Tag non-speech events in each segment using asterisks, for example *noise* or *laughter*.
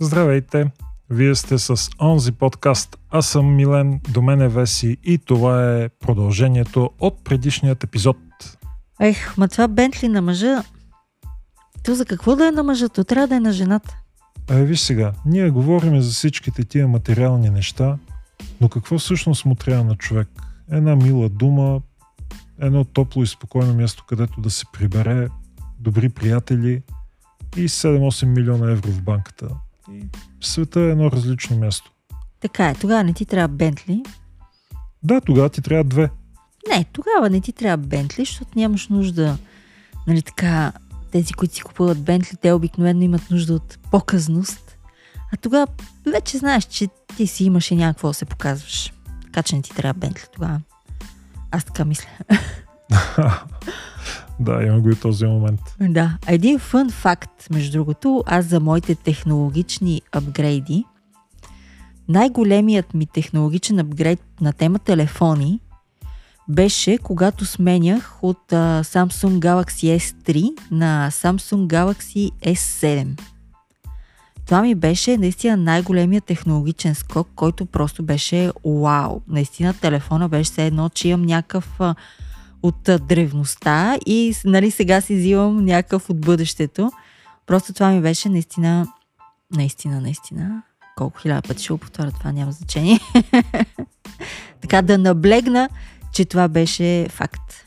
Здравейте! Вие сте с онзи подкаст. Аз съм Милен, до мен е Веси и това е продължението от предишният епизод. Ех, ма това Бентли на мъжа... То за какво да е на мъжа? То трябва да е на жената. Е, виж сега, ние говорим за всичките тия материални неща, но какво всъщност му трябва на човек? Една мила дума, едно топло и спокойно място, където да се прибере, добри приятели и 7-8 милиона евро в банката. И света е едно различно място. Така е, тогава не ти трябва Бентли. Да, тогава ти трябва две. Не, тогава не ти трябва Бентли, защото нямаш нужда, нали така, тези, които си купуват Бентли, те обикновено имат нужда от показност. А тогава вече знаеш, че ти си имаш и някакво да се показваш. Така че не ти трябва Бентли тогава. Аз така мисля. *laughs* да, има го и този момент. Да. Един фън факт, между другото, аз за моите технологични апгрейди, най-големият ми технологичен апгрейд на тема телефони беше когато сменях от а, Samsung Galaxy S3 на Samsung Galaxy S7. Това ми беше наистина най-големият технологичен скок, който просто беше вау. Наистина телефона беше все едно, че имам някакъв от древността и нали, сега си взимам някакъв от бъдещето. Просто това ми беше наистина, наистина, наистина. Колко хиляда пъти ще го повторя, това няма значение. *laughs* така да наблегна, че това беше факт.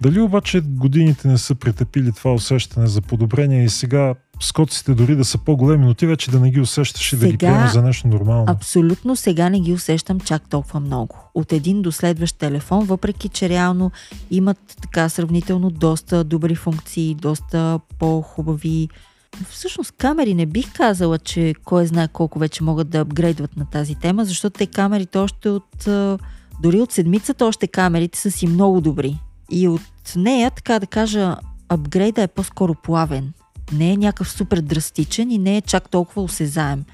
Дали обаче годините не са претъпили това усещане за подобрение и сега скоците дори да са по-големи, но ти вече да не ги усещаш и да ги приемаш за нещо нормално? Абсолютно сега не ги усещам чак толкова много. От един до следващ телефон, въпреки че реално имат така сравнително доста добри функции, доста по-хубави Всъщност камери не бих казала, че кой знае колко вече могат да апгрейдват на тази тема, защото те камерите още от... Дори от седмицата още камерите са си много добри. И от нея, така да кажа, апгрейда е по-скоро плавен. Не е някакъв супер драстичен и не е чак толкова осезаем.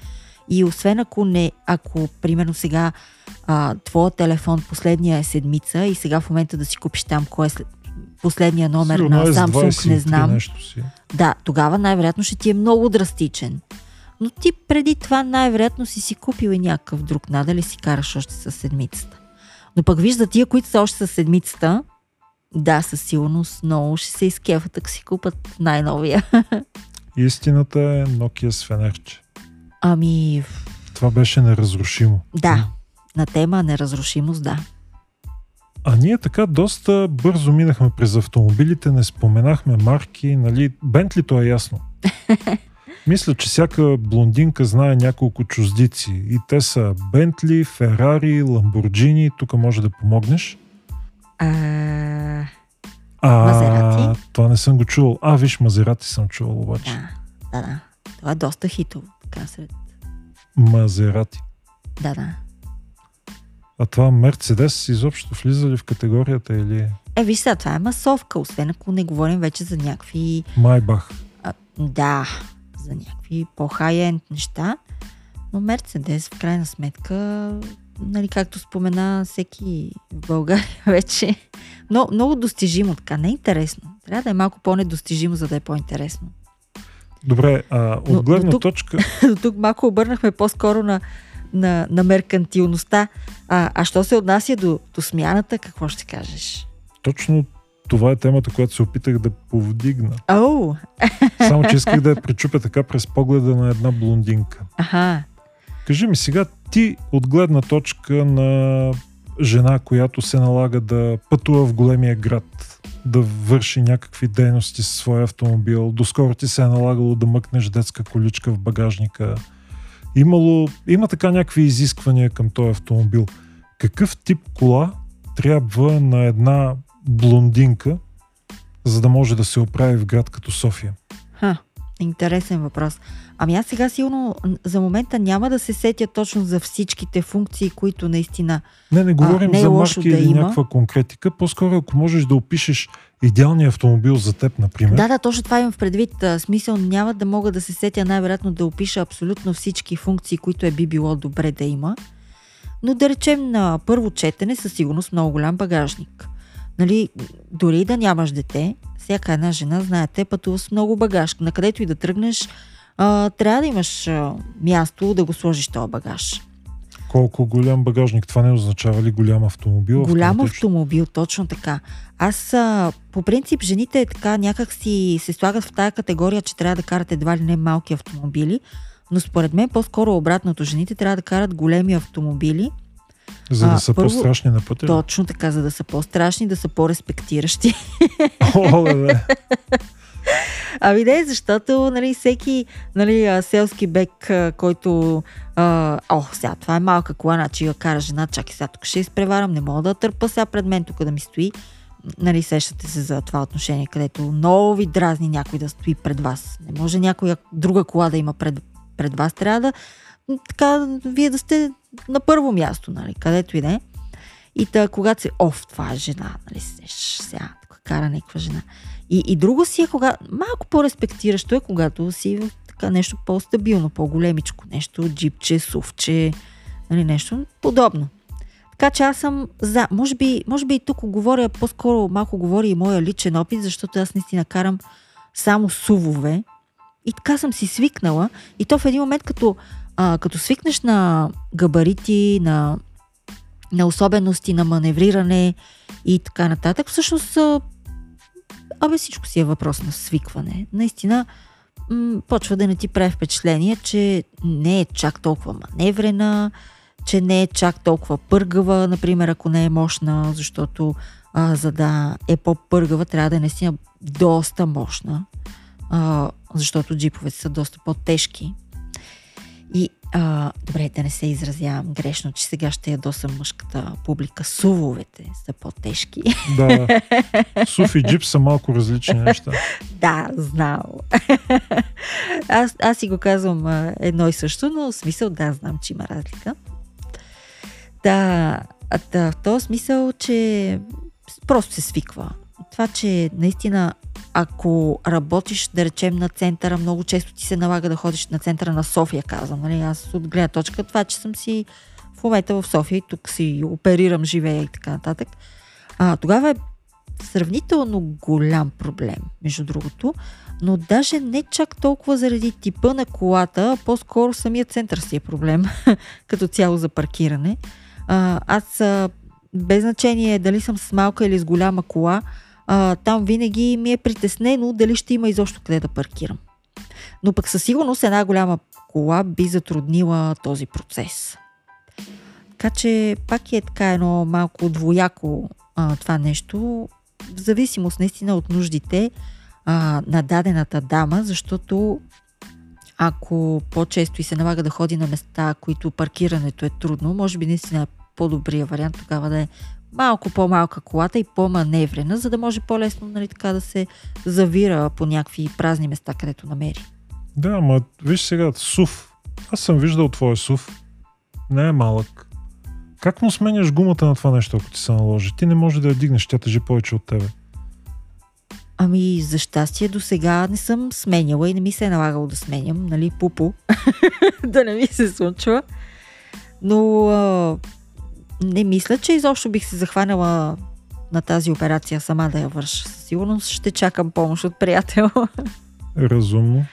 И освен ако не, ако примерно сега а, твоя телефон последния е седмица и сега в момента да си купиш там кой е след, последния номер Сигурно на е Samsung, 23 не знам. Да, тогава най-вероятно ще ти е много драстичен. Но ти преди това най-вероятно си си купил и някакъв друг. Надали си караш още с седмицата. Но пък вижда тия, които са още с седмицата, да, със сигурност много ще се изкефат, ако си купат най-новия. Истината е Nokia с фенерче. Ами, Това беше неразрушимо. да, на тема неразрушимост, да. А ние така доста бързо минахме през автомобилите, не споменахме марки, нали? Бентлито е ясно. *laughs* Мисля, че всяка блондинка знае няколко чуздици. И те са Бентли, Ферари, Ламборджини. Тук може да помогнеш. А, А, Мазерати? Това не съм го чувал. А, виж, Мазерати съм чувал обаче. да, да, да. Това е доста хитово, така сред. Мазерати. Да, да. А това Мерцедес изобщо влиза ли в категорията или Е, виж сега, това е масовка, освен ако не говорим вече за някакви Майбах? А, да, за някакви по-хай-енд неща. Но Мерцедес, в крайна сметка, нали, както спомена всеки в България *laughs* вече, но, много достижимо, така, не е интересно. Трябва да е малко по-недостижимо, за да е по-интересно. Добре, а, от Но- гледна тук- точка... *laughs* До тук малко обърнахме по-скоро на, на, на меркантилността. А, а що се отнася до, до смяната, какво ще кажеш? Точно това е темата, която се опитах да повдигна. Оу, *laughs* Само, че исках да я пречупя така през погледа на една блондинка. аха, Кажи ми сега, ти от гледна точка на жена, която се налага да пътува в големия град, да върши някакви дейности със своя автомобил, доскоро ти се е налагало да мъкнеш детска количка в багажника. Имало, има така някакви изисквания към този автомобил. Какъв тип кола трябва на една блондинка, за да може да се оправи в град като София? Ха, интересен въпрос. Ами аз сега сигурно н- за момента няма да се сетя точно за всичките функции, които наистина... Не, не говорим не е за марки да или има. някаква конкретика. По-скоро, ако можеш да опишеш идеалния автомобил за теб, например. Да, да, точно това имам в предвид. А, Смисъл няма да мога да се сетя най-вероятно да опиша абсолютно всички функции, които е би било добре да има. Но да речем на първо четене със сигурност много голям багажник. Нали, дори да нямаш дете, всяка една жена, знаете, пътува с много багаж. Накъдето и да тръгнеш, а, трябва да имаш а, място да го сложиш този багаж. Колко голям багажник? Това не означава ли голям автомобил? Голям автомобил, точно така. Аз а, по принцип жените така някак си се слагат в тая категория, че трябва да карат едва ли не малки автомобили, но според мен по-скоро обратното. Жените трябва да карат големи автомобили. За да а, са първо, по-страшни на пътя? Точно така, за да са по-страшни, да са по-респектиращи. О, бе. *laughs* *laughs* Ами не, защото нали, всеки нали, селски бек, който а, о, сега това е малка кола, значи я кара жена, чакай сега тук ще изпреварам, не мога да търпа сега пред мен тук да ми стои. Нали, сещате се за това отношение, където много ви дразни някой да стои пред вас. Не може някоя друга кола да има пред, пред вас. Трябва да така, вие да сте на първо място, нали, където и да е. И та, когато си, оф, това е жена, нали, сега, тук кара някаква жена. И, и друго си е, кога, малко по-респектиращо е, когато си така нещо по-стабилно, по-големичко, нещо, джипче, сувче, нали, нещо подобно. Така че аз съм за. Може би, може би и тук говоря, по-скоро малко говори и моя личен опит, защото аз наистина карам само сувове. И така съм си свикнала. И то в един момент, като, а, като свикнеш на габарити, на, на особености, на маневриране и така нататък, всъщност Абе всичко си е въпрос на свикване. Наистина, м- почва да не ти прави впечатление, че не е чак толкова маневрена, че не е чак толкова пъргава, например, ако не е мощна, защото а, за да е по-пъргава, трябва да е наистина доста мощна, а, защото джиповете са доста по-тежки. И а, добре, да не се изразявам грешно, че сега ще ядосам мъжката публика. Сувовете са по-тежки. Да, *laughs* сув и джип са малко различни неща. да, знам. *laughs* аз, аз си го казвам а, едно и също, но в смисъл да, знам, че има разлика. Да, да в този смисъл, че просто се свиква. Това, че наистина ако работиш, да речем, на центъра, много често ти се налага да ходиш на центъра на София, казвам. Нали? Аз от гледна точка това, че съм си в момента в София и тук си оперирам, живея и така нататък. А, тогава е сравнително голям проблем, между другото, но даже не чак толкова заради типа на колата, по-скоро самият център си е проблем, *laughs* като цяло за паркиране. А, аз без значение дали съм с малка или с голяма кола, а, там винаги ми е притеснено дали ще има изобщо къде да паркирам. Но пък със сигурност една голяма кола би затруднила този процес. Така че пак е така едно малко двояко а, това нещо, в зависимост наистина от нуждите а, на дадената дама, защото ако по-често и се налага да ходи на места, които паркирането е трудно, може би наистина е по-добрия вариант тогава да е малко по-малка колата и по-маневрена, за да може по-лесно нали, така да се завира по някакви празни места, където намери. Да, ма виж сега, СУВ. Аз съм виждал твоя СУВ. Не е малък. Как му сменяш гумата на това нещо, ако ти се наложи? Ти не можеш да я дигнеш, тя тежи повече от тебе. Ами, за щастие до сега не съм сменяла и не ми се е налагало да сменям, нали, пупо, *laughs* да не ми се случва. Но а, не мисля, че изобщо бих се захванала на тази операция сама да я върша. Със сигурност ще чакам помощ от приятел. *laughs* Разумно.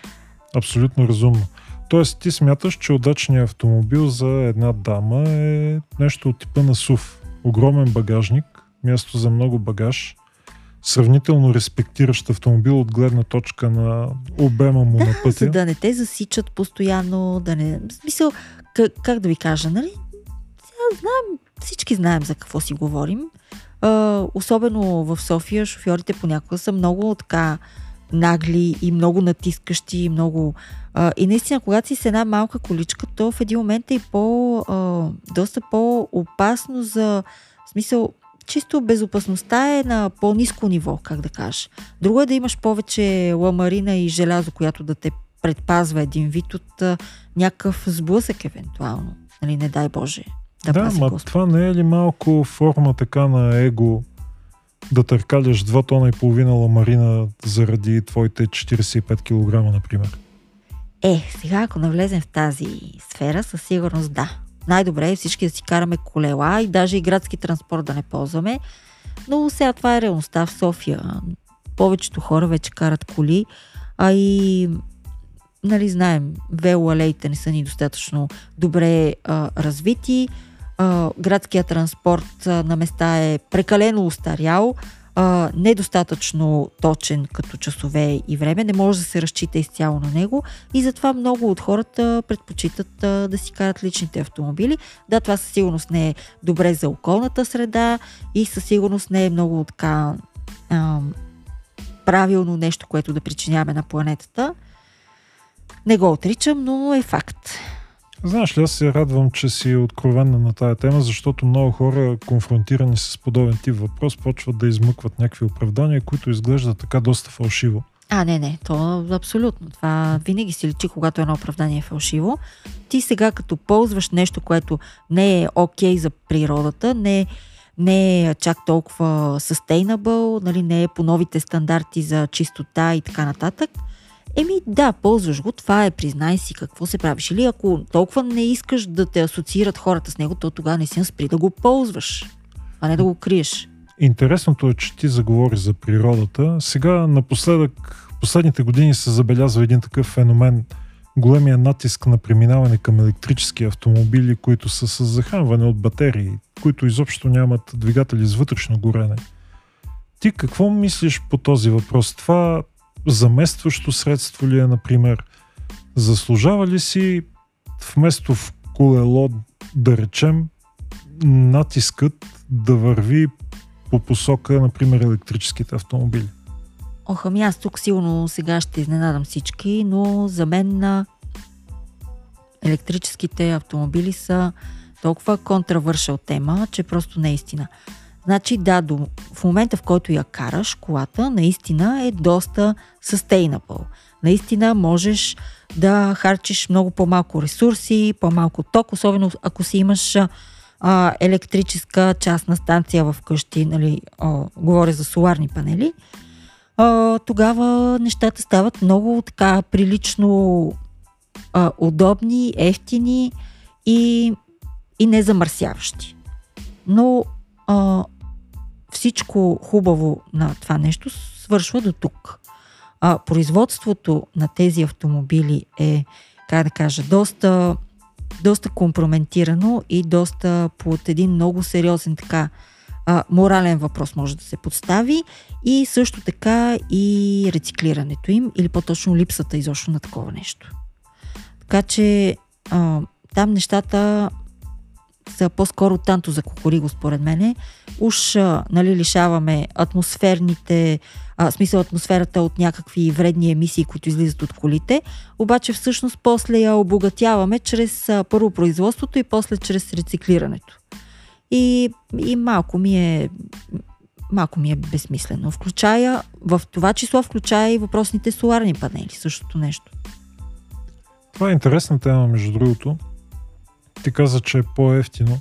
Абсолютно разумно. Тоест ти смяташ, че удачният автомобил за една дама е нещо от типа на СУВ. Огромен багажник, място за много багаж, сравнително респектиращ автомобил от гледна точка на обема му да, на пътя. За да не те засичат постоянно, да не... В смисъл, как, как да ви кажа, нали? Сега знам, всички знаем за какво си говорим. А, особено в София шофьорите понякога са много така нагли и много натискащи и много... А, и наистина, когато си с една малка количка, то в един момент е и по... А, доста по-опасно за... В смисъл, чисто безопасността е на по-низко ниво, как да кажеш. Друго е да имаш повече ламарина и желязо, която да те предпазва един вид от а, някакъв сблъсък евентуално. Нали, не дай Боже. Да, да ма това не е ли малко форма така на его да търкаляш 2 тона и половина ламарина заради твоите 45 кг, например? Е, сега ако навлезем в тази сфера, със сигурност да. Най-добре е всички да си караме колела и даже и градски транспорт да не ползваме. Но сега това е реалността в София. Повечето хора вече карат коли, а и нали, знаем, велоалеите не са ни достатъчно добре а, развити, а, градският транспорт на места е прекалено устарял, недостатъчно точен като часове и време, не може да се разчита изцяло на него и затова много от хората предпочитат да си карат личните автомобили. Да, това със сигурност не е добре за околната среда и със сигурност не е много така правилно нещо, което да причиняваме на планетата. Не го отричам, но е факт. Знаеш ли, аз се радвам, че си откровенна на тая тема, защото много хора, конфронтирани с подобен тип въпрос, почват да измъкват някакви оправдания, които изглеждат така доста фалшиво. А, не, не, то абсолютно. Това винаги си личи, когато едно оправдание е фалшиво. Ти сега, като ползваш нещо, което не е окей okay за природата, не, не е чак толкова sustainable, нали, не е по новите стандарти за чистота и така нататък – Еми да, ползваш го, това е, признай си какво се правиш. Или ако толкова не искаш да те асоциират хората с него, то тогава си спри да го ползваш, а не да го криеш. Интересното е, че ти заговори за природата. Сега напоследък, последните години се забелязва един такъв феномен, големия натиск на преминаване към електрически автомобили, които са с захранване от батерии, които изобщо нямат двигатели с вътрешно горене. Ти какво мислиш по този въпрос? Това заместващо средство ли е, например? Заслужава ли си вместо в колело, да речем, натискът да върви по посока, например, електрическите автомобили? Ох, ами аз тук сигурно сега ще изненадам всички, но за мен на електрическите автомобили са толкова контравършал тема, че просто не е истина. Значи да, до, в момента в който я караш, колата наистина е доста sustainable. Наистина можеш да харчиш много по-малко ресурси, по-малко ток, особено ако си имаш а, електрическа частна станция в къщи, нали, а, говоря за соларни панели, а, тогава нещата стават много така прилично а, удобни, ефтини и, и незамърсяващи. Но а, всичко хубаво на това нещо свършва до тук. А, производството на тези автомобили е, как да кажа, доста, доста компрометирано и доста под един много сериозен така а, морален въпрос може да се подстави и също така и рециклирането им или по-точно липсата изобщо на такова нещо. Така че а, там нещата са по-скоро танто за кукуриго, според мене. Уж нали, лишаваме атмосферните, а, смисъл атмосферата от някакви вредни емисии, които излизат от колите, обаче всъщност после я обогатяваме чрез а, първо производството и после чрез рециклирането. И, и малко ми е малко ми е безсмислено. Включая, в това число включая и въпросните соларни панели, същото нещо. Това е интересна тема, между другото. Ти каза, че е по-ефтино.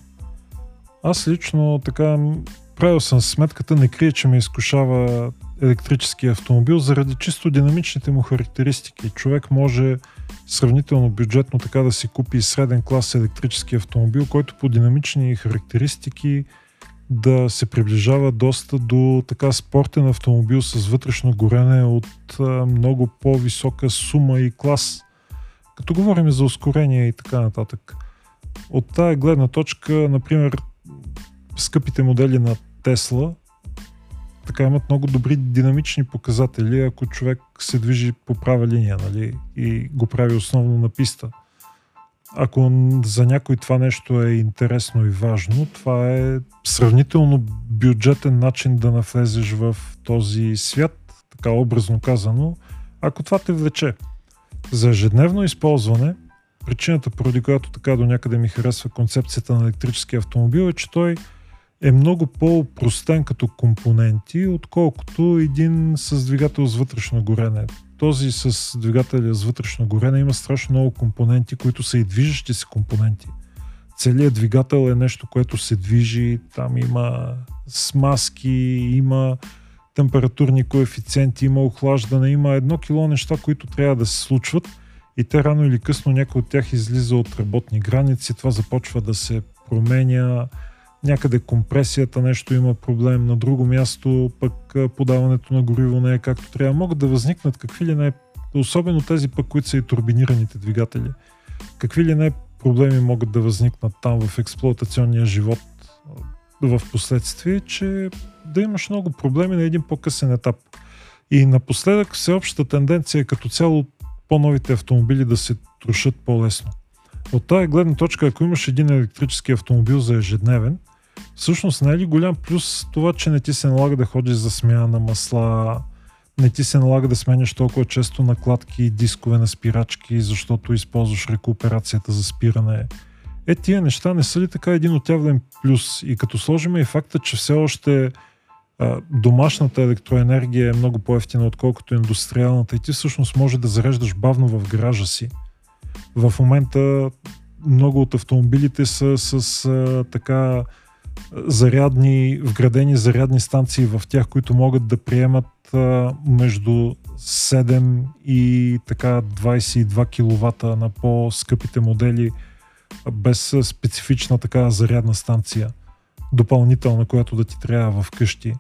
Аз лично така правил съм сметката, не крия, че ме изкушава електрически автомобил заради чисто динамичните му характеристики. Човек може сравнително бюджетно така да си купи среден клас електрически автомобил, който по динамични характеристики да се приближава доста до така спортен автомобил с вътрешно горене от много по-висока сума и клас. Като говорим за ускорение и така нататък. От тая гледна точка, например, скъпите модели на Тесла така имат много добри динамични показатели, ако човек се движи по права линия нали, и го прави основно на писта. Ако за някой това нещо е интересно и важно, това е сравнително бюджетен начин да навлезеш в този свят, така образно казано, ако това те влече. За ежедневно използване – причината, поради която така до някъде ми харесва концепцията на електрически автомобил е, че той е много по-простен като компоненти, отколкото един с двигател с вътрешно горене. Този с двигателя с вътрешно горене има страшно много компоненти, които са и движещи се компоненти. Целият двигател е нещо, което се движи, там има смазки, има температурни коефициенти, има охлаждане, има едно кило неща, които трябва да се случват – и те рано или късно някой от тях излиза от работни граници, това започва да се променя, някъде компресията нещо има проблем, на друго място пък подаването на гориво не е както трябва. Могат да възникнат какви ли не особено тези пък, които са и турбинираните двигатели. Какви ли не проблеми могат да възникнат там в експлуатационния живот в последствие, че да имаш много проблеми на един по-късен етап. И напоследък всеобщата тенденция като цяло по-новите автомобили да се трошат по-лесно. От тази гледна точка, ако имаш един електрически автомобил за ежедневен, всъщност не е ли голям плюс това, че не ти се налага да ходиш за смяна на масла, не ти се налага да сменяш толкова често накладки и дискове на спирачки, защото използваш рекуперацията за спиране. Е, тия неща не са ли така един отявлен плюс? И като сложим и факта, че все още домашната електроенергия е много по-ефтина, отколкото индустриалната и ти всъщност може да зареждаш бавно в гаража си. В момента много от автомобилите са с а, така зарядни, вградени зарядни станции в тях, които могат да приемат а, между 7 и така 22 кВт на по-скъпите модели без специфична така зарядна станция допълнителна, която да ти трябва в къщи.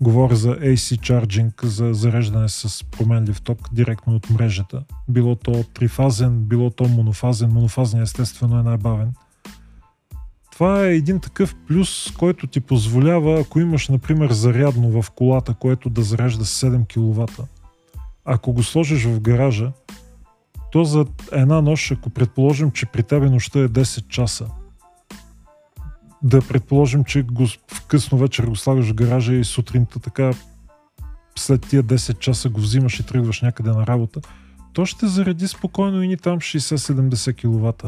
Говоря за AC Charging, за зареждане с променлив ток директно от мрежата. Било то трифазен, било то монофазен. Монофазният естествено е най-бавен – това е един такъв плюс, който ти позволява, ако имаш, например, зарядно в колата, което да зарежда 7 кВт, ако го сложиш в гаража, то за една нощ, ако предположим, че при тебе нощта е 10 часа, да предположим, че го, късно вечер го слагаш в гаража и сутринта така след тия 10 часа го взимаш и тръгваш някъде на работа, то ще зареди спокойно и ни там 60-70 кВт,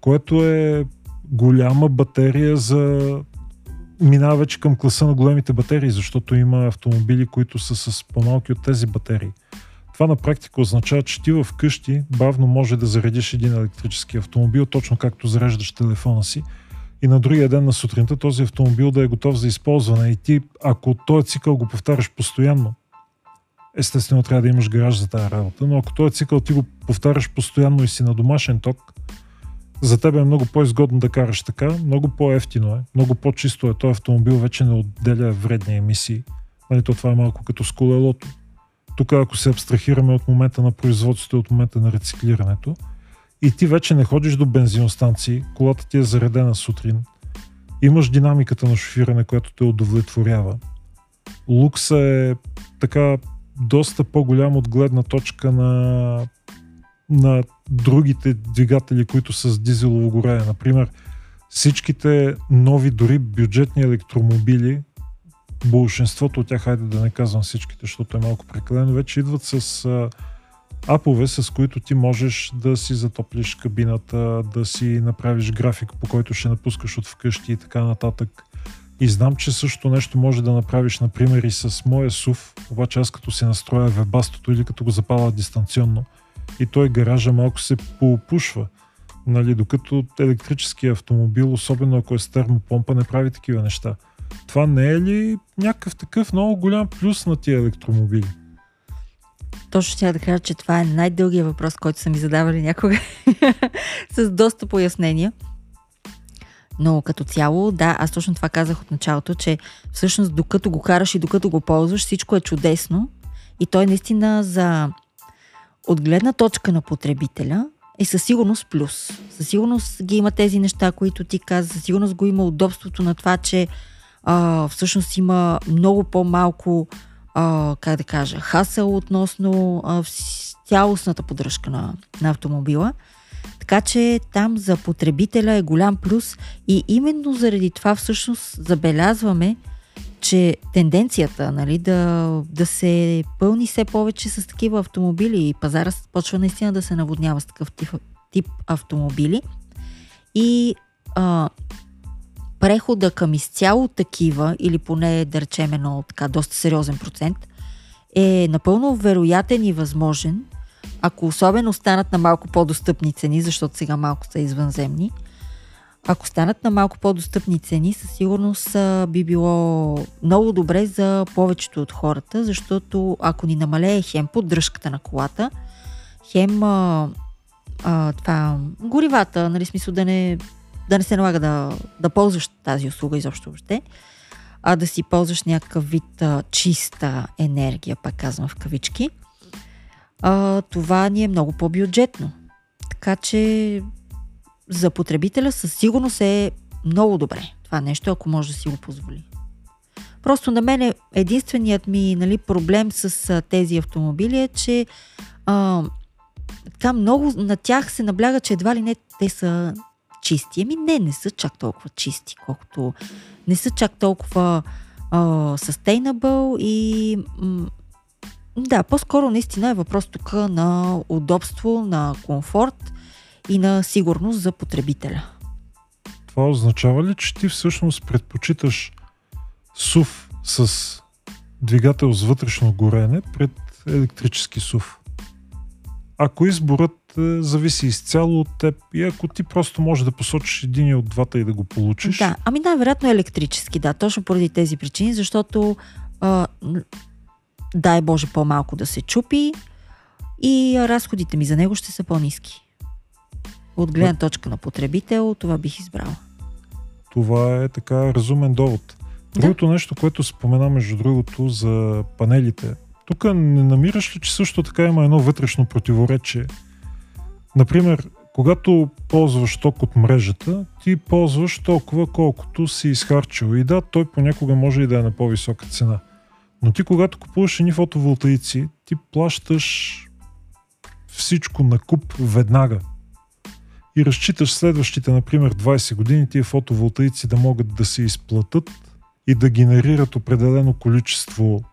което е голяма батерия за минава вече към класа на големите батерии, защото има автомобили, които са с по-малки от тези батерии. Това на практика означава, че ти в къщи бавно може да заредиш един електрически автомобил, точно както зареждаш телефона си. И на другия ден на сутринта този автомобил да е готов за използване. И ти, ако този цикъл го повтаряш постоянно, естествено трябва да имаш гараж за тази работа, но ако този цикъл ти го повтаряш постоянно и си на домашен ток, за теб е много по-изгодно да караш така, много по-ефтино е, много по-чисто е. Този автомобил вече не отделя вредни емисии. Нали, то това е малко като с колелото. Тук ако се абстрахираме от момента на производството и от момента на рециклирането, и ти вече не ходиш до бензиностанции, колата ти е заредена сутрин, имаш динамиката на шофиране, която те удовлетворява. Лукса е така доста по-голям от гледна точка на на другите двигатели, които са с дизелово горене. Например, всичките нови, дори бюджетни електромобили, большинството от тях, хайде да не казвам всичките, защото е малко прекалено, вече идват с апове, с които ти можеш да си затоплиш кабината, да си направиш график, по който ще напускаш от вкъщи и така нататък. И знам, че също нещо може да направиш, например, и с моя SUV, обаче аз като си настроя вебастото или като го запаля дистанционно – и той гаража малко се поопушва. Нали, докато електрически автомобил, особено ако е с термопомпа, не прави такива неща. Това не е ли някакъв такъв много голям плюс на тия електромобили? Точно ще да кажа, че това е най-дългия въпрос, който са ми задавали някога *laughs* с доста пояснения. Но като цяло, да, аз точно това казах от началото, че всъщност докато го караш и докато го ползваш, всичко е чудесно и той наистина за от гледна точка на потребителя е със сигурност плюс. Със сигурност ги има тези неща, които ти каза, със сигурност го има удобството на това, че а, всъщност има много по-малко, а, как да кажа, хасъл относно а, цялостната поддръжка на, на автомобила. Така че там за потребителя е голям плюс и именно заради това всъщност забелязваме, че тенденцията нали, да, да се пълни все повече с такива автомобили и пазара почва наистина да се наводнява с такъв тип, тип автомобили и а, прехода към изцяло такива или поне да речем едно така доста сериозен процент е напълно вероятен и възможен, ако особено станат на малко по-достъпни цени, защото сега малко са извънземни – ако станат на малко по-достъпни цени, със сигурност би било много добре за повечето от хората, защото ако ни намалее хем поддръжката на колата, хем а, а, това, горивата, нали, смисъл да не, да не се налага да, да ползваш тази услуга изобщо въобще, а да си ползваш някакъв вид а, чиста енергия, пак казвам в кавички, а, това ни е много по-бюджетно. Така че за потребителя със сигурност е много добре това нещо, ако може да си го позволи. Просто на мен е единственият ми нали, проблем с а, тези автомобили е, че а, така много на тях се набляга, че едва ли не те са чисти. Еми не, не са чак толкова чисти, колкото не са чак толкова а, sustainable и м- да, по-скоро наистина е въпрос тук на удобство, на комфорт и на сигурност за потребителя. Това означава ли, че ти всъщност предпочиташ СУВ с двигател с вътрешно горене пред електрически СУВ? Ако изборът зависи изцяло от теб и ако ти просто можеш да посочиш един от двата и да го получиш. Да, ами най-вероятно електрически, да, точно поради тези причини, защото а, дай Боже по-малко да се чупи и разходите ми за него ще са по-низки. От гледна точка на потребител, това бих избрала. Това е така разумен довод. Другото да. нещо, което спомена между другото за панелите. Тук не намираш ли, че също така има едно вътрешно противоречие? Например, когато ползваш ток от мрежата, ти ползваш толкова колкото си изхарчил. И да, той понякога може и да е на по-висока цена. Но ти когато купуваш едни фотоволтаици, ти плащаш всичко на куп веднага. И разчиташ следващите, например, 20 години тия фотоволтаици да могат да се изплатат и да генерират определено количество.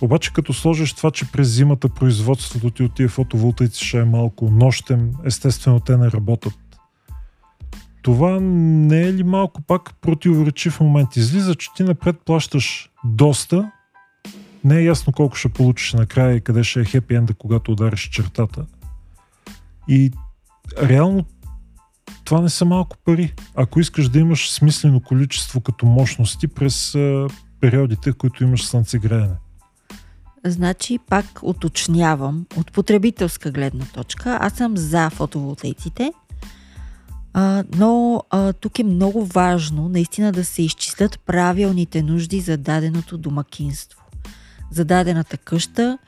Обаче като сложиш това, че през зимата производството ти от тия фотоволтаици ще е малко нощем, естествено те не работят. Това не е ли малко пак противоречив момент? Излиза, че ти напред плащаш доста, не е ясно колко ще получиш накрая и къде ще е хепи енда, когато удариш чертата. И реално това не са малко пари. Ако искаш да имаш смислено количество като мощности през а, периодите, които имаш слънцегреене. Значи, пак уточнявам, от потребителска гледна точка, аз съм за фотоволтейците, а, но а, тук е много важно наистина да се изчислят правилните нужди за даденото домакинство, за дадената къща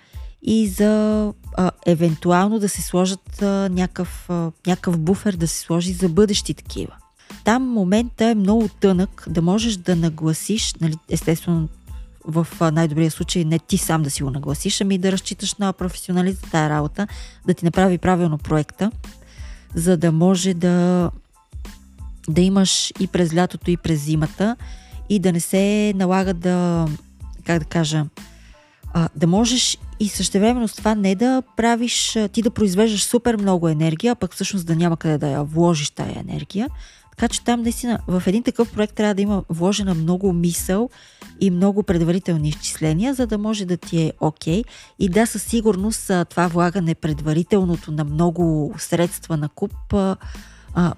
и за а, евентуално да се сложат а, някакъв, а, някакъв буфер да се сложи за бъдещи такива. Там момента е много тънък да можеш да нагласиш, нали, естествено в най-добрия случай не ти сам да си го нагласиш, ами да разчиташ на професионалист за тази работа, да ти направи правилно проекта, за да може да, да имаш и през лятото, и през зимата и да не се налага да, как да кажа, да можеш и същевременно с това не да правиш, ти да произвеждаш супер много енергия, а пък всъщност да няма къде да я вложиш тая енергия. Така че там наистина в един такъв проект трябва да има вложена много мисъл и много предварителни изчисления, за да може да ти е окей. Okay. И да, със сигурност това влагане предварителното на много средства на куп,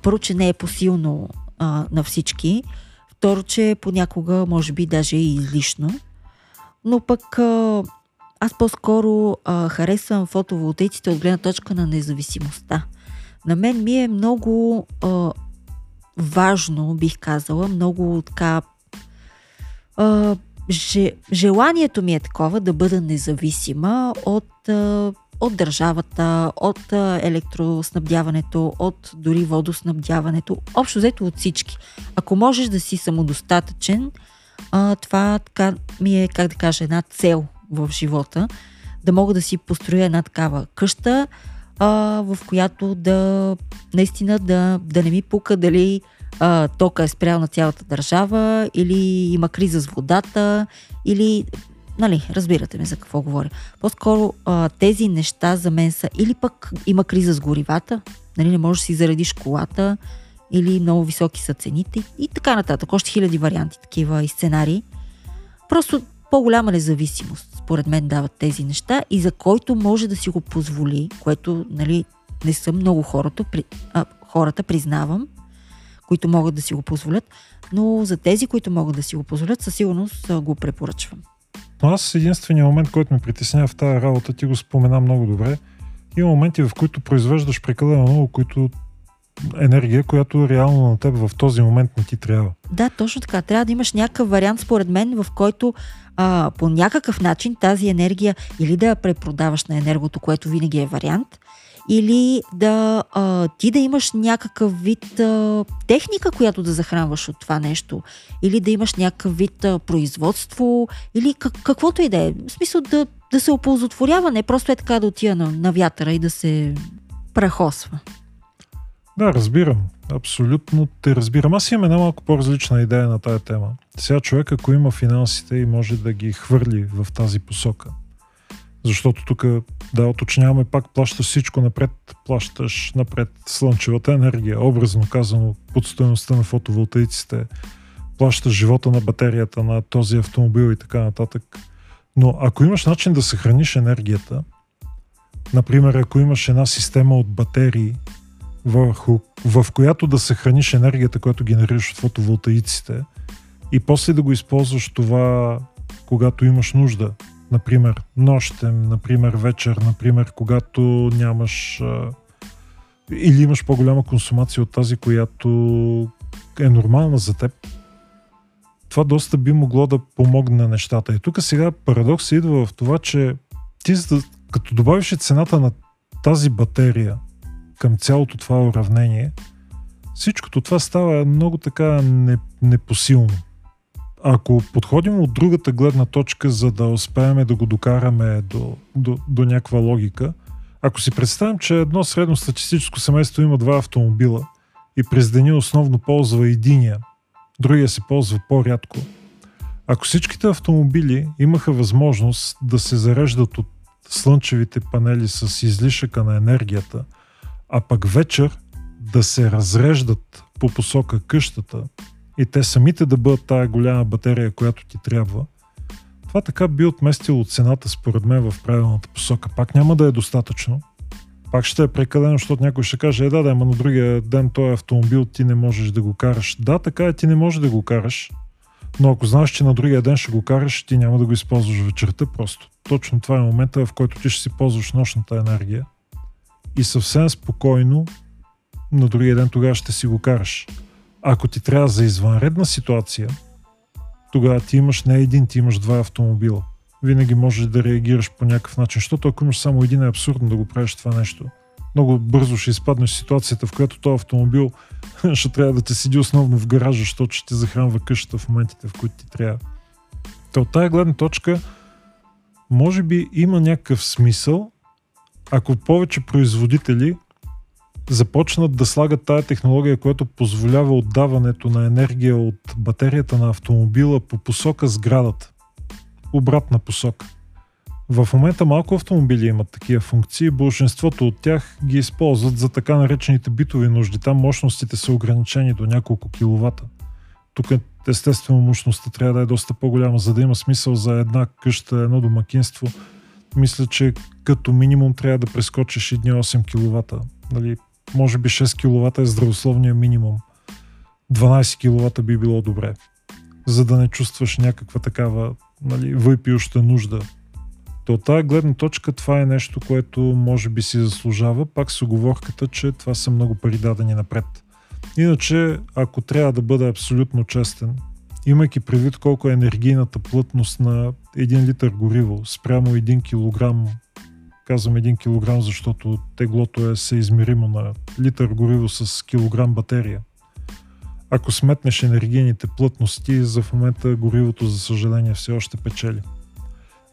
първо, че не е посилно а, на всички, второ, че понякога може би даже и излишно, но пък а, аз по-скоро а, харесвам фотоволтейците от гледна точка на независимостта. На мен ми е много а, важно, бих казала, много така. А, же, желанието ми е такова да бъда независима от, а, от държавата, от електроснабдяването, от дори водоснабдяването, общо взето от всички. Ако можеш да си самодостатъчен, а, това така ми е, как да кажа, една цел в живота, да мога да си построя една такава къща, а, в която да наистина да, да не ми пука дали а, тока е спрял на цялата държава или има криза с водата или нали, разбирате ме за какво говоря. По-скоро а, тези неща за мен са или пък има криза с горивата, нали, не можеш да си заредиш колата, или много високи са цените и така нататък. Още хиляди варианти такива и сценарии. Просто по-голяма независимост, според мен, дават тези неща и за който може да си го позволи, което нали, не са много хората, при, а, хората, признавам, които могат да си го позволят, но за тези, които могат да си го позволят, със сигурност го препоръчвам. Но аз единствения момент, който ме притеснява в тази работа, ти го спомена много добре, има моменти, в които произвеждаш прекалено много, които енергия, която реално на теб в този момент не ти трябва. Да, точно така. Трябва да имаш някакъв вариант, според мен, в който а, по някакъв начин тази енергия или да я препродаваш на енергото, което винаги е вариант, или да а, ти да имаш някакъв вид а, техника, която да захранваш от това нещо, или да имаш някакъв вид а, производство, или как, каквото и да е. В смисъл да, да се оползотворява, не просто е така да отида на, на вятъра и да се прахосва. Да, разбирам. Абсолютно те разбирам. Аз имам една малко по-различна идея на тая тема. Сега човек, ако има финансите и може да ги хвърли в тази посока, защото тук, да, оточняваме пак, плащаш всичко напред, плащаш напред слънчевата енергия, образно казано, под стоеността на фотоволтаиците, плащаш живота на батерията на този автомобил и така нататък. Но ако имаш начин да съхраниш енергията, например, ако имаш една система от батерии, върху, в която да съхраниш енергията, която генерираш от фотоволтаиците и после да го използваш това, когато имаш нужда. Например, нощем, например, вечер, например, когато нямаш а, или имаш по-голяма консумация от тази, която е нормална за теб, това доста би могло да помогне нещата. И тук сега парадокс идва в това, че ти като добавиш цената на тази батерия към цялото това уравнение, всичкото това става много така непосилно. Ако подходим от другата гледна точка, за да успеем да го докараме до, до, до някаква логика, ако си представим, че едно средно статистическо семейство има два автомобила и през деня основно ползва единия, другия се ползва по-рядко, ако всичките автомобили имаха възможност да се зареждат от слънчевите панели с излишъка на енергията – а пък вечер да се разреждат по посока къщата и те самите да бъдат тая голяма батерия, която ти трябва, това така би отместило цената според мен в правилната посока. Пак няма да е достатъчно. Пак ще е прекалено, защото някой ще каже, е да, да, ама на другия ден този автомобил ти не можеш да го караш. Да, така е, ти не можеш да го караш, но ако знаеш, че на другия ден ще го караш, ти няма да го използваш вечерта просто. Точно това е момента, в който ти ще си ползваш нощната енергия и съвсем спокойно на другия ден тогава ще си го караш. Ако ти трябва за извънредна ситуация, тогава ти имаш не един, ти имаш два автомобила. Винаги можеш да реагираш по някакъв начин, защото ако имаш само един е абсурдно да го правиш това нещо. Много бързо ще изпаднеш в ситуацията, в която този автомобил *laughs* ще трябва да те седи основно в гаража, защото ще ти захранва къщата в моментите, в които ти трябва. Та от тая гледна точка, може би има някакъв смисъл ако повече производители започнат да слагат тая технология, която позволява отдаването на енергия от батерията на автомобила по посока сградата. Обратна посока. В момента малко автомобили имат такива функции, большинството от тях ги използват за така наречените битови нужди. Там мощностите са ограничени до няколко киловата. Тук естествено мощността трябва да е доста по-голяма, за да има смисъл за една къща, едно домакинство – мисля, че като минимум трябва да прескочиш едни 8 кВт. Нали, може би 6 кВт е здравословния минимум. 12 кВт би било добре. За да не чувстваш някаква такава нали, въпиюща нужда. То от тази гледна точка това е нещо, което може би си заслужава, пак с оговорката, че това са много пари дадени напред. Иначе, ако трябва да бъда абсолютно честен, имайки предвид колко е енергийната плътност на 1 литър гориво спрямо 1 килограм, казвам 1 килограм, защото теглото е съизмеримо на литър гориво с килограм батерия. Ако сметнеш енергийните плътности, за в момента горивото, за съжаление, все още печели.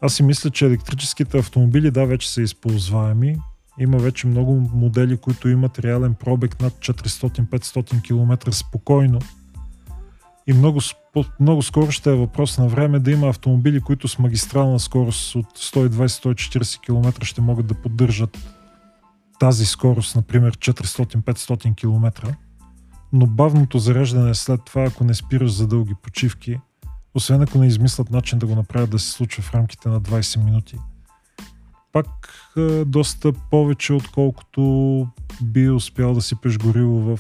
Аз си мисля, че електрическите автомобили, да, вече са използваеми. Има вече много модели, които имат реален пробег над 400-500 км спокойно и много, много скоро ще е въпрос на време да има автомобили, които с магистрална скорост от 120-140 км ще могат да поддържат тази скорост, например 400-500 км. Но бавното зареждане след това, ако не спираш за дълги почивки, освен ако не измислят начин да го направят да се случва в рамките на 20 минути – пак доста повече, отколкото би успял да си пеш гориво в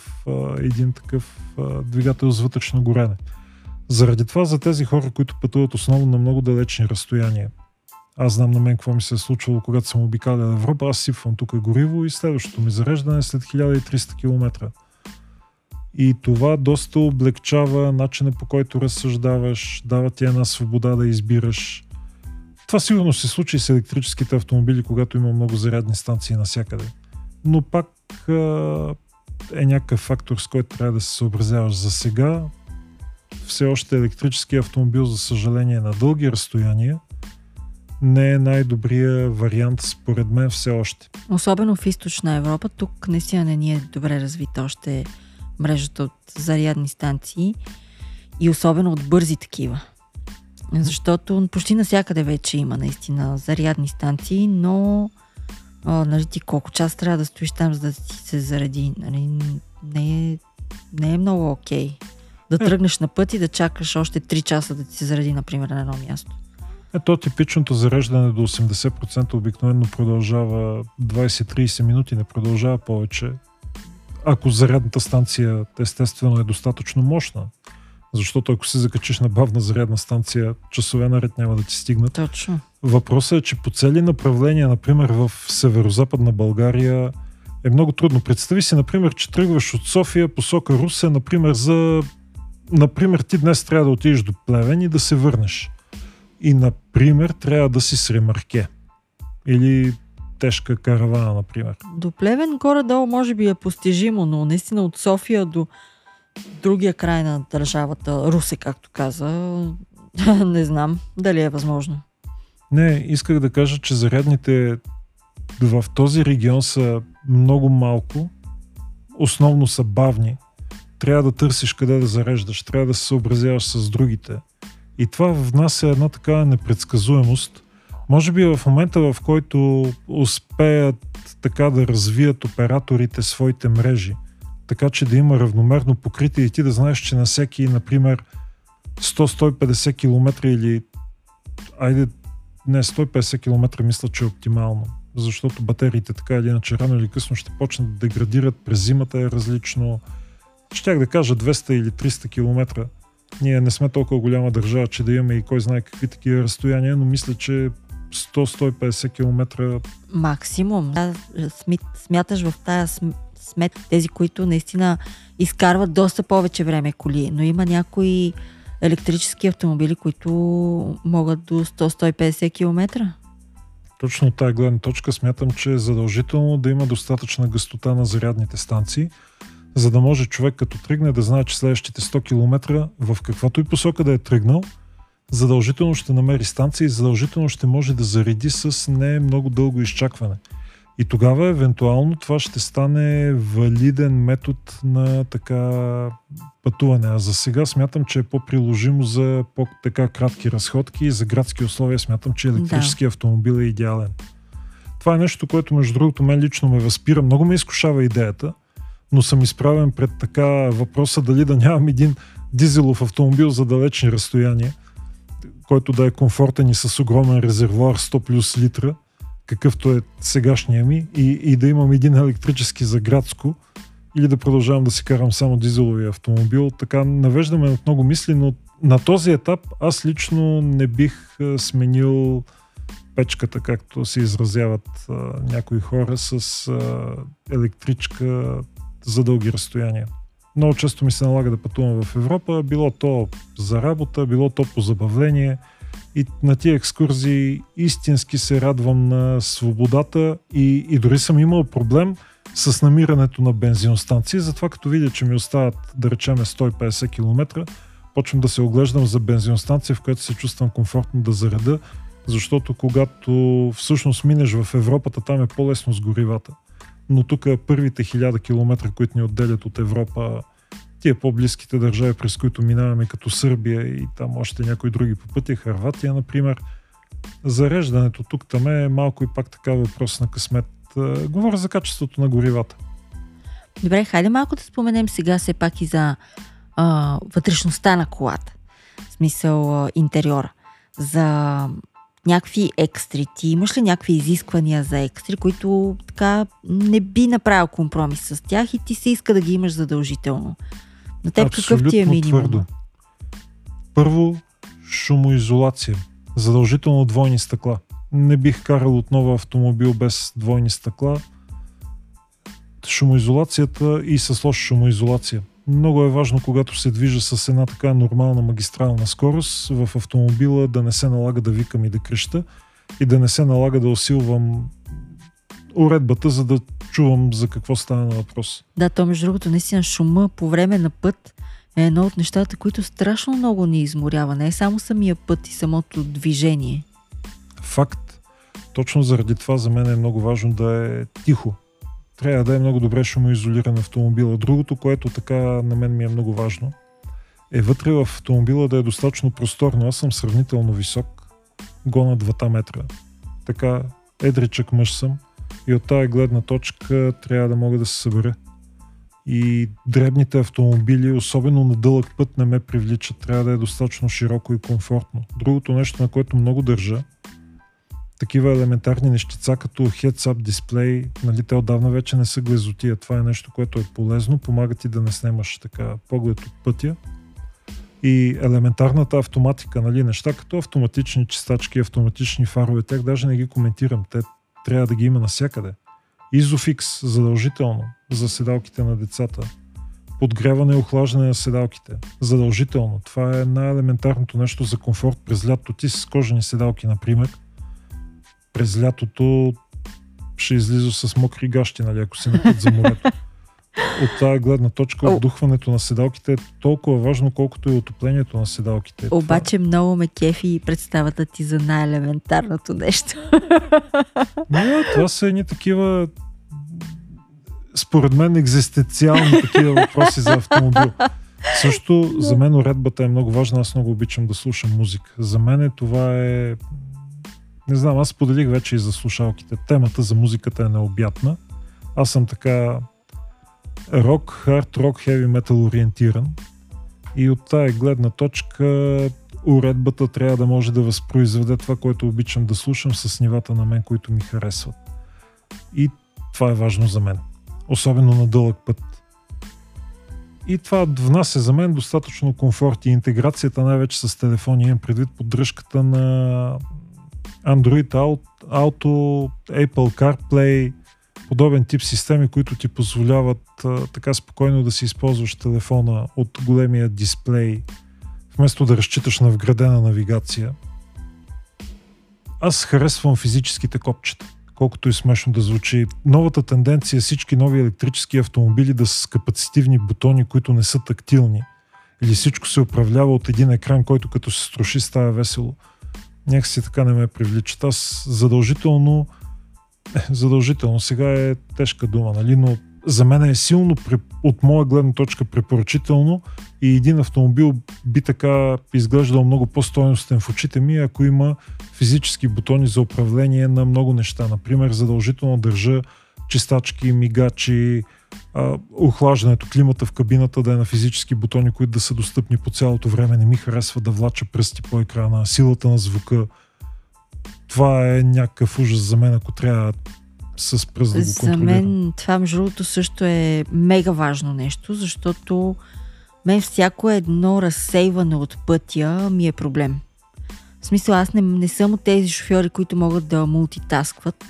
един такъв двигател с вътрешно горене. Заради това за тези хора, които пътуват основно на много далечни разстояния, аз знам на мен какво ми се е случвало, когато съм обикалял Европа, аз сипвам тук гориво и следващото ми зареждане е след 1300 км. И това доста облегчава начина по който разсъждаваш, дава ти една свобода да избираш. Това сигурно се случи с електрическите автомобили, когато има много зарядни станции навсякъде. Но пак е някакъв фактор, с който трябва да се съобразяваш. За сега все още електрически автомобил, за съжаление, на дълги разстояния не е най-добрия вариант, според мен, все още. Особено в източна Европа, тук наистина не ни е добре развита още мрежата от зарядни станции и особено от бързи такива. Защото почти навсякъде вече има наистина зарядни станции, но а, нали, ти колко час трябва да стоиш там, за да ти се заради. Нали, не, е, не е много окей. Okay. Да е. тръгнеш на път и да чакаш още 3 часа да ти се заради, например, на едно място. Ето типичното зареждане до 80% обикновено продължава 20-30 минути, не продължава повече. Ако зарядната станция естествено е достатъчно мощна. Защото ако се закачиш на бавна зарядна станция, часове наред няма да ти стигнат. Точно. Въпросът е, че по цели направления, например в северо-западна България, е много трудно. Представи си, например, че тръгваш от София посока Русе, например, за... Например, ти днес трябва да отидеш до Плевен и да се върнеш. И, например, трябва да си с ремарке. Или тежка каравана, например. До Плевен горе-долу може би е постижимо, но наистина от София до другия край на държавата, Русе, както каза, *laughs* не знам дали е възможно. Не, исках да кажа, че зарядните в този регион са много малко, основно са бавни. Трябва да търсиш къде да зареждаш, трябва да се съобразяваш с другите. И това внася една такава непредсказуемост. Може би в момента, в който успеят така да развият операторите своите мрежи, така че да има равномерно покритие и ти да знаеш, че на всеки, например, 100-150 км или айде не 150 км мисля, че е оптимално. Защото батериите така или иначе рано или късно ще почнат да деградират, през зимата е различно. Щях да кажа 200 или 300 км. Ние не сме толкова голяма държава, че да имаме и кой знае какви такива разстояния, но мисля, че 100-150 км. Максимум. Да, смяташ в тая смет тези, които наистина изкарват доста повече време коли, но има някои електрически автомобили, които могат до 100-150 км. Точно от тази гледна точка смятам, че е задължително да има достатъчна гъстота на зарядните станции, за да може човек като тръгне да знае, че следващите 100 км в каквато и посока да е тръгнал, задължително ще намери станция и задължително ще може да зареди с не много дълго изчакване. И тогава евентуално това ще стане валиден метод на така пътуване. А за сега смятам, че е по-приложимо за по-така кратки разходки и за градски условия смятам, че електрически да. автомобил е идеален. Това е нещо, което между другото мен лично ме възпира. Много ме изкушава идеята, но съм изправен пред така въпроса дали да нямам един дизелов автомобил за далечни разстояния, който да е комфортен и с огромен резервуар 100 плюс литра – какъвто е сегашния ми и, и да имам един електрически за градско или да продължавам да си карам само дизелови автомобил. Така навеждаме от много мисли, но на този етап аз лично не бих сменил печката, както се изразяват а, някои хора, с а, електричка за дълги разстояния. Много често ми се налага да пътувам в Европа, било то за работа, било то по забавление – и на тия екскурзии истински се радвам на свободата и, и дори съм имал проблем с намирането на бензиностанции, затова като видя, че ми остават да речеме 150 км, почвам да се оглеждам за бензиностанция, в която се чувствам комфортно да зареда, защото когато всъщност минеш в Европата, там е по-лесно с горивата. Но тук първите хиляда километра, които ни отделят от Европа, тия по-близките държави, през които минаваме, като Сърбия и там още някои други по пътя, Харватия, например, зареждането тук там е малко и пак така въпрос на късмет. Говоря за качеството на горивата. Добре, хайде малко да споменем сега все пак и за а, вътрешността на колата. В смисъл а, интериора. За някакви екстри. Ти имаш ли някакви изисквания за екстри, които така не би направил компромис с тях и ти се иска да ги имаш задължително? На теб Абсолютно какъв ти е минимум? Твърдо. Първо, шумоизолация. Задължително двойни стъкла. Не бих карал отново автомобил без двойни стъкла. Шумоизолацията и с лоша шумоизолация. много е важно, когато се движа с една така нормална магистрална скорост в автомобила да не се налага да викам и да креща и да не се налага да усилвам уредбата, за да чувам за какво става на въпрос. Да, то между другото, наистина шума по време на път е едно от нещата, които страшно много ни изморява. Не е само самия път и самото движение. Факт. Точно заради това за мен е много важно да е тихо. Трябва да е много добре шумоизолиран автомобила. Другото, което така на мен ми е много важно, е вътре в автомобила да е достатъчно просторно. Аз съм сравнително висок, гона 2 метра. Така, едричък мъж съм и от тази гледна точка трябва да мога да се събера. И дребните автомобили, особено на дълъг път, не ме привличат. Трябва да е достатъчно широко и комфортно. Другото нещо, на което много държа, такива елементарни нещица, като heads-up дисплей, нали, те отдавна вече не са глезотия. Това е нещо, което е полезно, помага ти да не снимаш така поглед от пътя. И елементарната автоматика, нали, неща като автоматични чистачки, автоматични фарове, тях даже не ги коментирам. Те трябва да ги има навсякъде. Изофикс задължително за седалките на децата. Подгряване и охлаждане на седалките. Задължително. Това е най-елементарното нещо за комфорт през лято. Ти с кожени седалки, например, през лятото ще излиза с мокри гащи, нали, ако си на път за морето. От тази гледна точка, отдухването на седалките е толкова важно, колкото и отоплението на седалките. Обаче това... много ме кефи и представата ти за най-елементарното нещо. *laughs* Не, това са едни такива според мен екзистенциални такива въпроси за автомобил. Също за мен уредбата е много важна. Аз много обичам да слушам музика. За мен е, това е... Не знам, аз поделих вече и за слушалките. Темата за музиката е необятна. Аз съм така рок, хард рок, хеви метал ориентиран. И от тая гледна точка уредбата трябва да може да възпроизведе това, което обичам да слушам с нивата на мен, които ми харесват. И това е важно за мен. Особено на дълъг път. И това внася за мен достатъчно комфорт и интеграцията най-вече с телефони. Имам предвид поддръжката на Android Auto, Apple CarPlay, подобен тип системи, които ти позволяват а, така спокойно да си използваш телефона от големия дисплей, вместо да разчиташ на вградена навигация. Аз харесвам физическите копчета, колкото и смешно да звучи. Новата тенденция е всички нови електрически автомобили да са с капацитивни бутони, които не са тактилни. Или всичко се управлява от един екран, който като се струши става весело. Някакси така не ме привличат. Аз задължително *laughs* задължително. Сега е тежка дума, нали? но за мен е силно, от моя гледна точка, препоръчително и един автомобил би така изглеждал много по-стойностен в очите ми, ако има физически бутони за управление на много неща. Например, задължително държа чистачки, мигачи, охлаждането, климата в кабината да е на физически бутони, които да са достъпни по цялото време. Не ми харесва да влача пръсти по екрана, силата на звука, това е някакъв ужас за мен, ако трябва с пръст да го За мен това, между другото, също е мега важно нещо, защото мен всяко едно разсейване от пътя ми е проблем. В смисъл, аз не, не съм от тези шофьори, които могат да мултитаскват.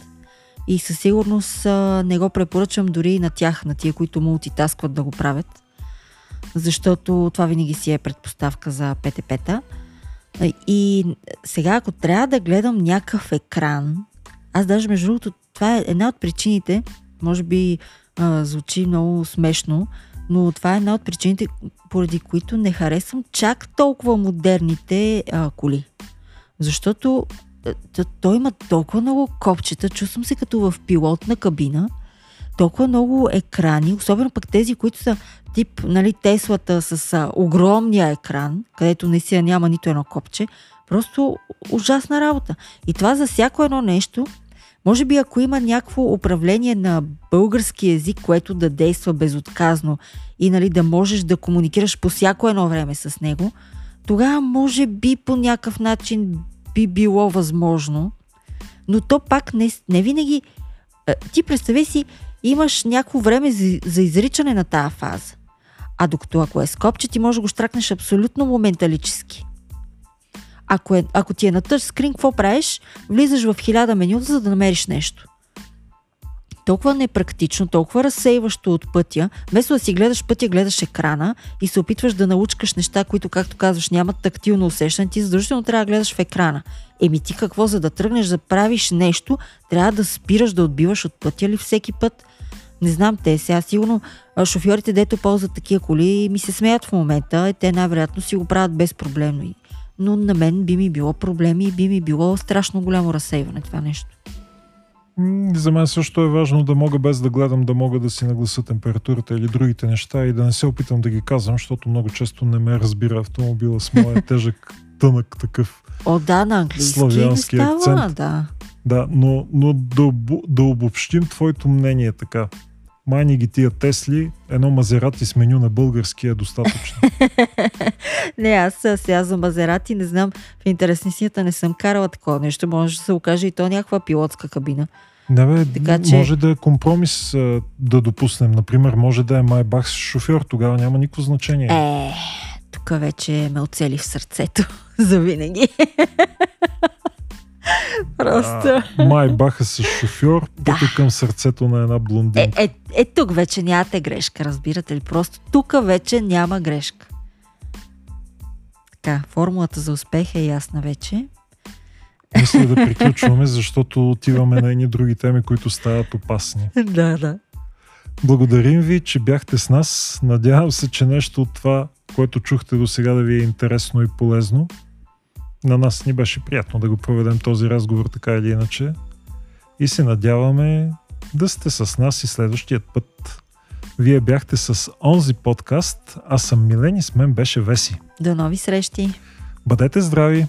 И със сигурност не го препоръчам дори и на тях, на тия, които мултитаскват да го правят. Защото това винаги си е предпоставка за ПТП-та. И сега, ако трябва да гледам някакъв екран, аз даже между другото, това е една от причините, може би а, звучи много смешно, но това е една от причините, поради които не харесвам чак толкова модерните а, коли. Защото той има толкова много копчета, чувствам се като в пилотна кабина, толкова много екрани, особено пък тези, които са тип нали, Теслата с а, огромния екран, където наистина няма нито едно копче, просто ужасна работа. И това за всяко едно нещо, може би ако има някакво управление на български язик, което да действа безотказно и нали, да можеш да комуникираш по всяко едно време с него, тогава може би по някакъв начин би било възможно, но то пак не, не винаги... Ти представи си, имаш някакво време за, за изричане на тази фаза. А докато ако е скопче, ти може да го штракнеш абсолютно моменталически. Ако, е, ако ти е на тъч скрин, какво правиш? Влизаш в хиляда менюта, за да намериш нещо. толкова непрактично, толкова разсейващо от пътя. Вместо да си гледаш пътя, гледаш екрана и се опитваш да научкаш неща, които, както казваш, нямат тактилно усещане, ти задължително трябва да гледаш в екрана. Еми ти какво, за да тръгнеш да правиш нещо, трябва да спираш да отбиваш от пътя ли всеки път? Не знам те. Сега сигурно шофьорите, дето ползват такива коли, ми се смеят в момента. Те най-вероятно си го правят безпроблемно. Но на мен би ми било проблеми и би ми било страшно голямо разсейване това нещо. За мен също е важно да мога без да гледам, да мога да си нагласа температурата или другите неща и да не се опитам да ги казвам, защото много често не ме разбира автомобила с моя *laughs* тежък, тънък такъв О, да, на английски славянски става, акцент. да. Да, но, но да, да обобщим твоето мнение така. Майни ги тия Тесли, едно Мазерати с меню на български е достатъчно. *laughs* Не, аз сега за Мазерати не знам, в интересницията не съм карала такова нещо. Може да се окаже и то някаква пилотска кабина. Не бе, Така че- може да е компромис да допуснем. Например, може да е Майбах с шофьор, тогава няма никакво значение. Е, тук вече ме оцели в сърцето *laughs* за винаги. *laughs* Просто. А, Майбаха с шофьор, пътя към сърцето на една Е, блондинка. е, е, тук вече нямате грешка, разбирате ли? Просто тук вече няма грешка. Така, формулата за успех е ясна вече. Мисля да *laughs* приключваме, защото отиваме на едни други теми, които стават опасни. *laughs* да, да. Благодарим ви, че бяхте с нас. Надявам се, че нещо от това, което чухте до сега да ви е интересно и полезно. На нас ни беше приятно да го проведем този разговор така или иначе. И се надяваме да сте с нас и следващият път. Вие бяхте с онзи подкаст, аз съм Милен и с мен беше Веси. До нови срещи! Бъдете здрави!